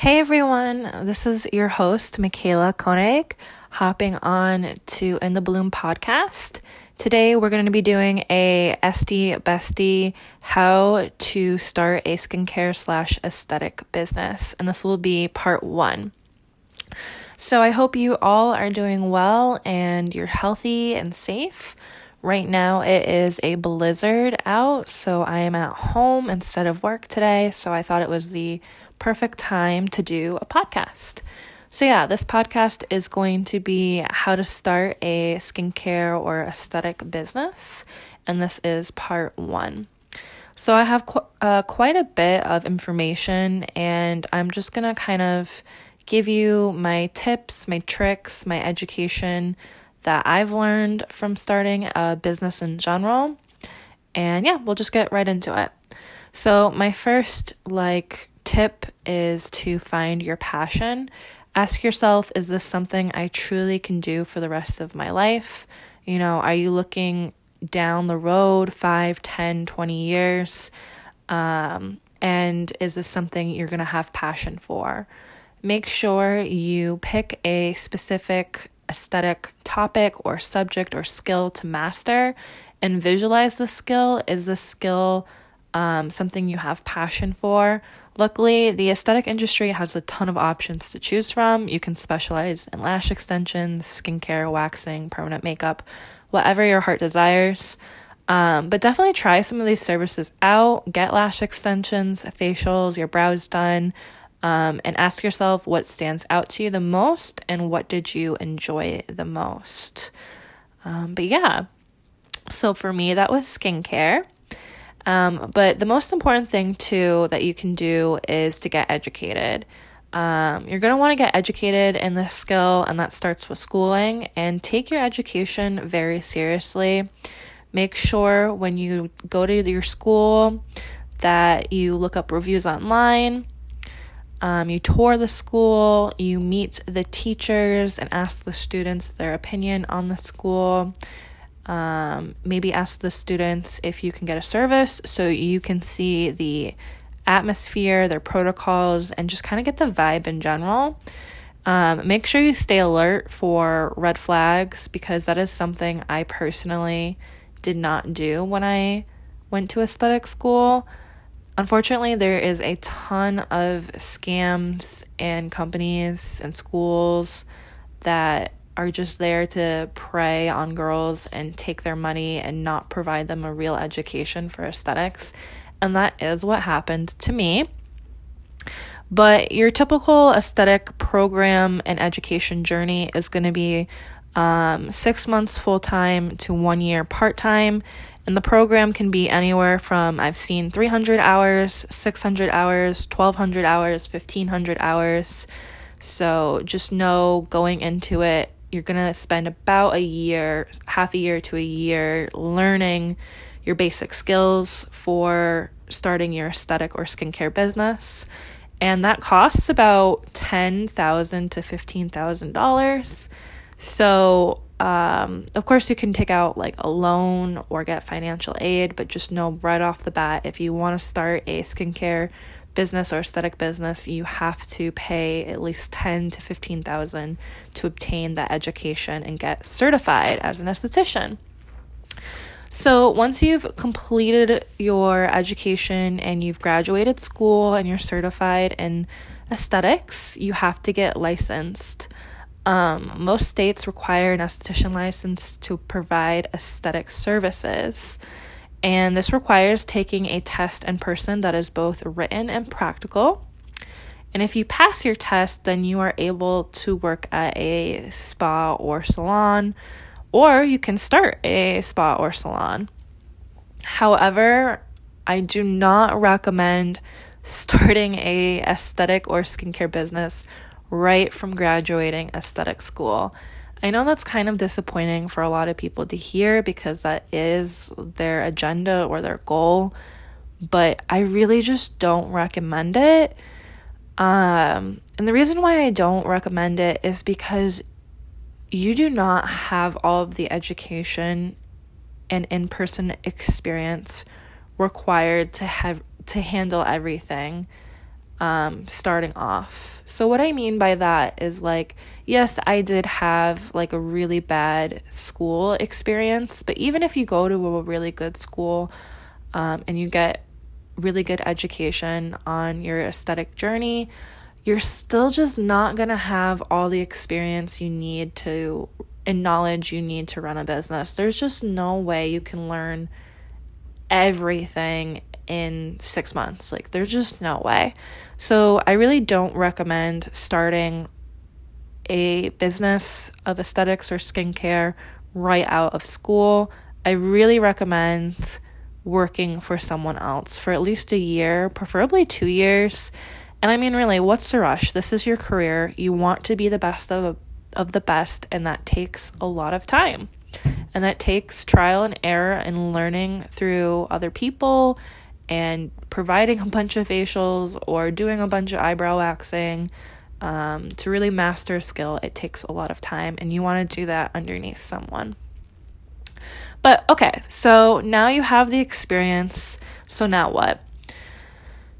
Hey everyone, this is your host, Michaela Koenig, hopping on to In the Bloom podcast. Today we're going to be doing a Esty Bestie how to start a skincare slash aesthetic business, and this will be part one. So I hope you all are doing well and you're healthy and safe. Right now it is a blizzard out, so I am at home instead of work today, so I thought it was the perfect time to do a podcast. So, yeah, this podcast is going to be how to start a skincare or aesthetic business, and this is part one. So, I have qu- uh, quite a bit of information, and I'm just gonna kind of give you my tips, my tricks, my education that I've learned from starting a business in general. And yeah, we'll just get right into it. So, my first, like, tip is to find your passion. Ask yourself, is this something I truly can do for the rest of my life? You know, are you looking down the road 5, 10, 20 years? Um, and is this something you're going to have passion for? Make sure you pick a specific aesthetic topic or subject or skill to master and visualize the skill. Is the skill um, something you have passion for? Luckily, the aesthetic industry has a ton of options to choose from. You can specialize in lash extensions, skincare, waxing, permanent makeup, whatever your heart desires. Um, but definitely try some of these services out. Get lash extensions, facials, your brows done, um, and ask yourself what stands out to you the most and what did you enjoy the most. Um, but yeah, so for me, that was skincare. Um, but the most important thing, too, that you can do is to get educated. Um, you're going to want to get educated in this skill, and that starts with schooling. And take your education very seriously. Make sure when you go to your school that you look up reviews online. Um, you tour the school, you meet the teachers and ask the students their opinion on the school. Um, maybe ask the students if you can get a service so you can see the atmosphere, their protocols, and just kind of get the vibe in general. Um, make sure you stay alert for red flags because that is something I personally did not do when I went to aesthetic school. Unfortunately, there is a ton of scams and companies and schools that are just there to prey on girls and take their money and not provide them a real education for aesthetics. And that is what happened to me. But your typical aesthetic program and education journey is going to be um, six months full time to one year part time. And the program can be anywhere from I've seen 300 hours, 600 hours, 1200 hours, 1500 hours. So just know going into it, you're going to spend about a year, half a year to a year learning your basic skills for starting your aesthetic or skincare business. And that costs about 10,000 to $15,000. So, um, of course, you can take out like a loan or get financial aid, but just know right off the bat if you want to start a skincare business or aesthetic business, you have to pay at least ten to fifteen thousand to obtain that education and get certified as an esthetician. So, once you've completed your education and you've graduated school and you're certified in aesthetics, you have to get licensed. Um, most states require an esthetician license to provide aesthetic services. And this requires taking a test in person that is both written and practical. And if you pass your test, then you are able to work at a spa or salon, or you can start a spa or salon. However, I do not recommend starting a aesthetic or skincare business right from graduating aesthetic school. I know that's kind of disappointing for a lot of people to hear because that is their agenda or their goal, but I really just don't recommend it. Um, and the reason why I don't recommend it is because you do not have all of the education and in-person experience required to have to handle everything. Um, starting off. So, what I mean by that is like, yes, I did have like a really bad school experience, but even if you go to a really good school um, and you get really good education on your aesthetic journey, you're still just not going to have all the experience you need to and knowledge you need to run a business. There's just no way you can learn everything in six months. Like, there's just no way. So, I really don't recommend starting a business of aesthetics or skincare right out of school. I really recommend working for someone else for at least a year, preferably two years. And I mean, really, what's the rush? This is your career. You want to be the best of, of the best, and that takes a lot of time. And that takes trial and error and learning through other people and providing a bunch of facials or doing a bunch of eyebrow waxing. Um, to really master a skill, it takes a lot of time, and you want to do that underneath someone. But okay, so now you have the experience. So now what?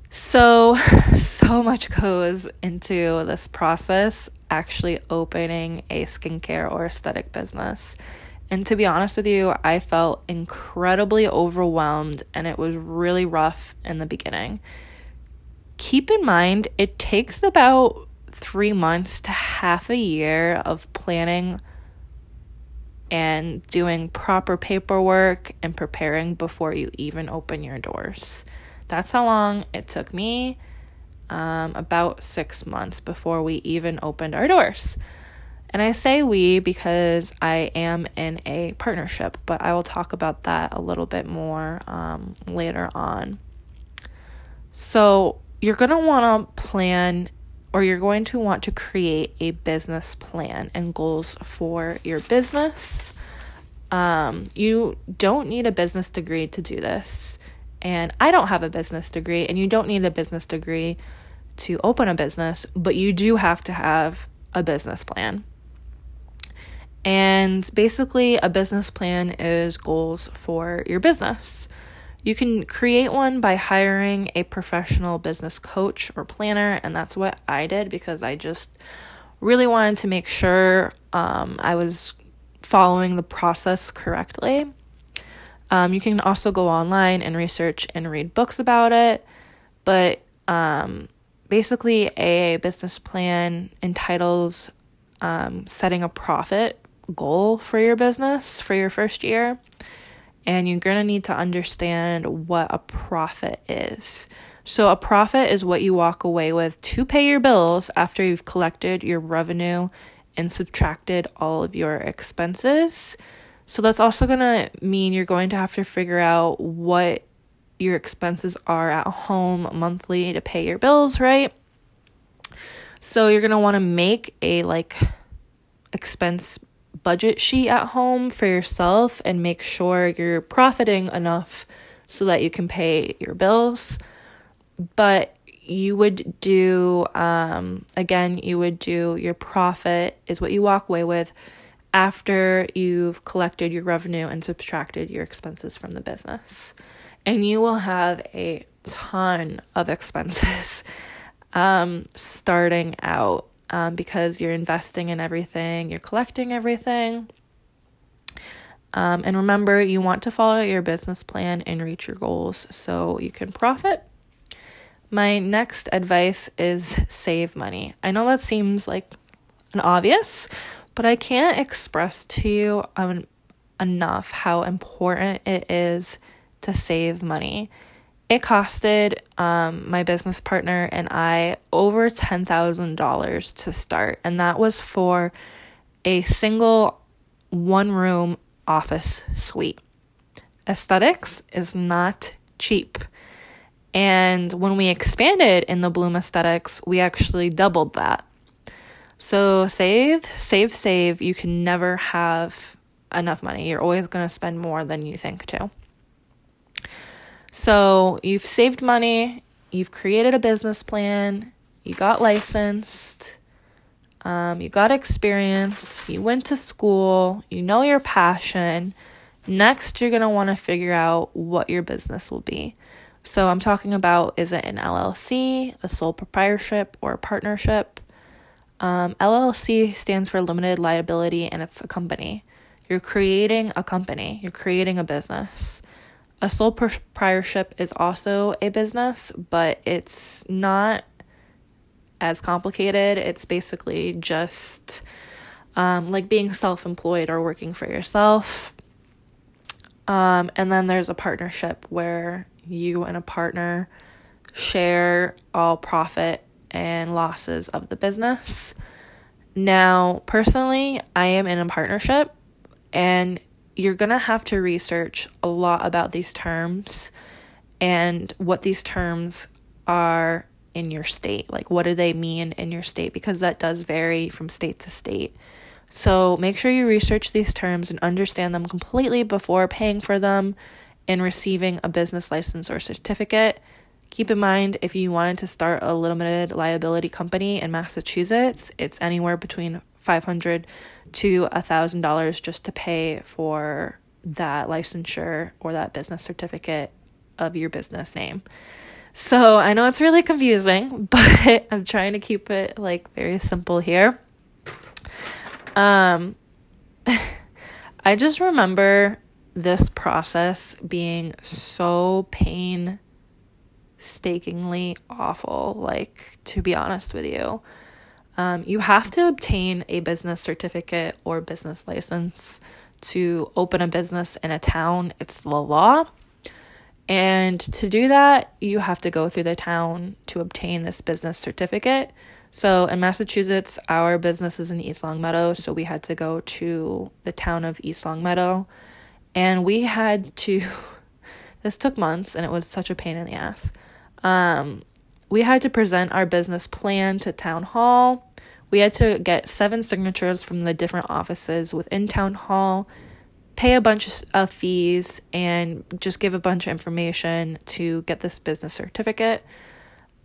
So, so much goes into this process actually opening a skincare or aesthetic business. And to be honest with you, I felt incredibly overwhelmed and it was really rough in the beginning. Keep in mind, it takes about three months to half a year of planning and doing proper paperwork and preparing before you even open your doors. That's how long it took me. Um, about six months before we even opened our doors. And I say we because I am in a partnership, but I will talk about that a little bit more um, later on. So, you're going to want to plan or you're going to want to create a business plan and goals for your business. Um, you don't need a business degree to do this. And I don't have a business degree, and you don't need a business degree to open a business, but you do have to have a business plan. And basically, a business plan is goals for your business. You can create one by hiring a professional business coach or planner, and that's what I did because I just really wanted to make sure um, I was following the process correctly. Um, you can also go online and research and read books about it, but um, basically, a business plan entitles um, setting a profit goal for your business for your first year and you're going to need to understand what a profit is. So, a profit is what you walk away with to pay your bills after you've collected your revenue and subtracted all of your expenses. So, that's also going to mean you're going to have to figure out what your expenses are at home monthly to pay your bills, right? So, you're going to want to make a like expense budget sheet at home for yourself and make sure you're profiting enough so that you can pay your bills. But you would do, um, again, you would do your profit is what you walk away with after you've collected your revenue and subtracted your expenses from the business. And you will have a ton of expenses um, starting out um, because you're investing in everything, you're collecting everything. Um, and remember, you want to follow your business plan and reach your goals so you can profit. My next advice is save money. I know that seems like an obvious, but I can't express to you um, enough how important it is to save money. It costed um, my business partner and I over $10,000 to start, and that was for a single one room office suite. Aesthetics is not cheap. And when we expanded in the Bloom Aesthetics, we actually doubled that. So save, save, save. You can never have enough money. You're always going to spend more than you think to. So you've saved money, you've created a business plan, you got licensed, um, you got experience, you went to school, you know your passion. Next, you're going to want to figure out what your business will be. So I'm talking about is it an LLC, a sole proprietorship, or a partnership? Um, LLC stands for limited liability and it's a company. You're creating a company, you're creating a business. A sole proprietorship is also a business, but it's not as complicated. It's basically just um, like being self employed or working for yourself. Um, and then there's a partnership where you and a partner share all profit and losses of the business. Now, personally, I am in a partnership and you're going to have to research a lot about these terms and what these terms are in your state. Like, what do they mean in your state? Because that does vary from state to state. So, make sure you research these terms and understand them completely before paying for them and receiving a business license or certificate. Keep in mind if you wanted to start a limited liability company in Massachusetts, it's anywhere between 500 to a $1,000 just to pay for that licensure or that business certificate of your business name. So I know it's really confusing, but I'm trying to keep it like very simple here. Um, I just remember this process being so painstakingly awful, like, to be honest with you. Um, you have to obtain a business certificate or business license to open a business in a town. It's the law. And to do that, you have to go through the town to obtain this business certificate. So in Massachusetts, our business is in East Longmeadow, so we had to go to the town of East Longmeadow and we had to this took months and it was such a pain in the ass um, we had to present our business plan to town hall we had to get seven signatures from the different offices within town hall pay a bunch of fees and just give a bunch of information to get this business certificate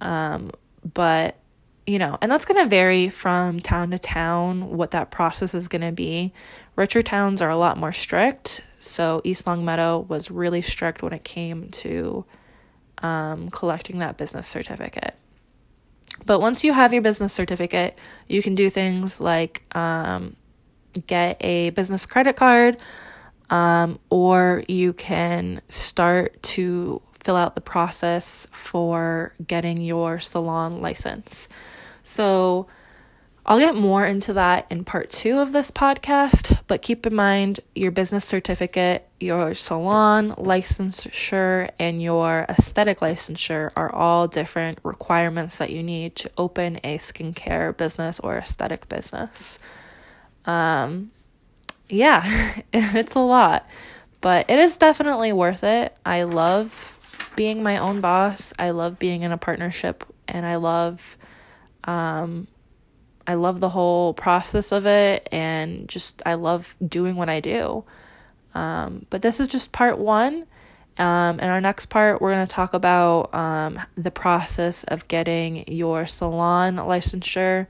um, but you know, and that's going to vary from town to town what that process is going to be. Richer towns are a lot more strict. So East Longmeadow was really strict when it came to um, collecting that business certificate. But once you have your business certificate, you can do things like um, get a business credit card, um, or you can start to fill out the process for getting your salon license. So, I'll get more into that in part two of this podcast, but keep in mind your business certificate, your salon licensure, and your aesthetic licensure are all different requirements that you need to open a skincare business or aesthetic business. Um, yeah, it's a lot, but it is definitely worth it. I love being my own boss, I love being in a partnership, and I love. Um, I love the whole process of it and just I love doing what I do. Um, but this is just part one. Um, in our next part, we're going to talk about um, the process of getting your salon licensure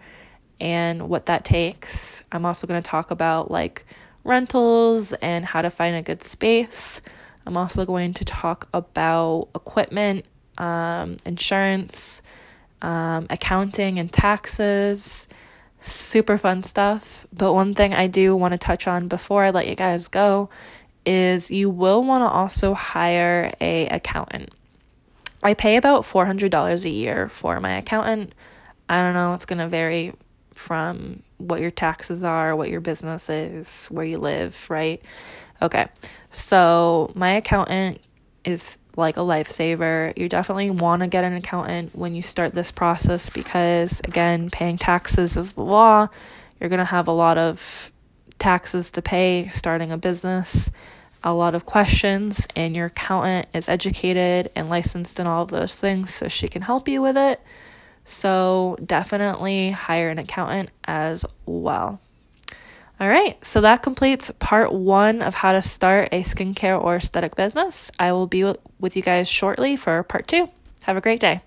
and what that takes. I'm also going to talk about like rentals and how to find a good space. I'm also going to talk about equipment, um, insurance, um, accounting, and taxes super fun stuff. But one thing I do want to touch on before I let you guys go is you will want to also hire a accountant. I pay about $400 a year for my accountant. I don't know, it's going to vary from what your taxes are, what your business is, where you live, right? Okay. So, my accountant is like a lifesaver. You definitely want to get an accountant when you start this process because, again, paying taxes is the law. You're going to have a lot of taxes to pay starting a business, a lot of questions, and your accountant is educated and licensed in all of those things, so she can help you with it. So, definitely hire an accountant as well. All right, so that completes part one of how to start a skincare or aesthetic business. I will be with you guys shortly for part two. Have a great day.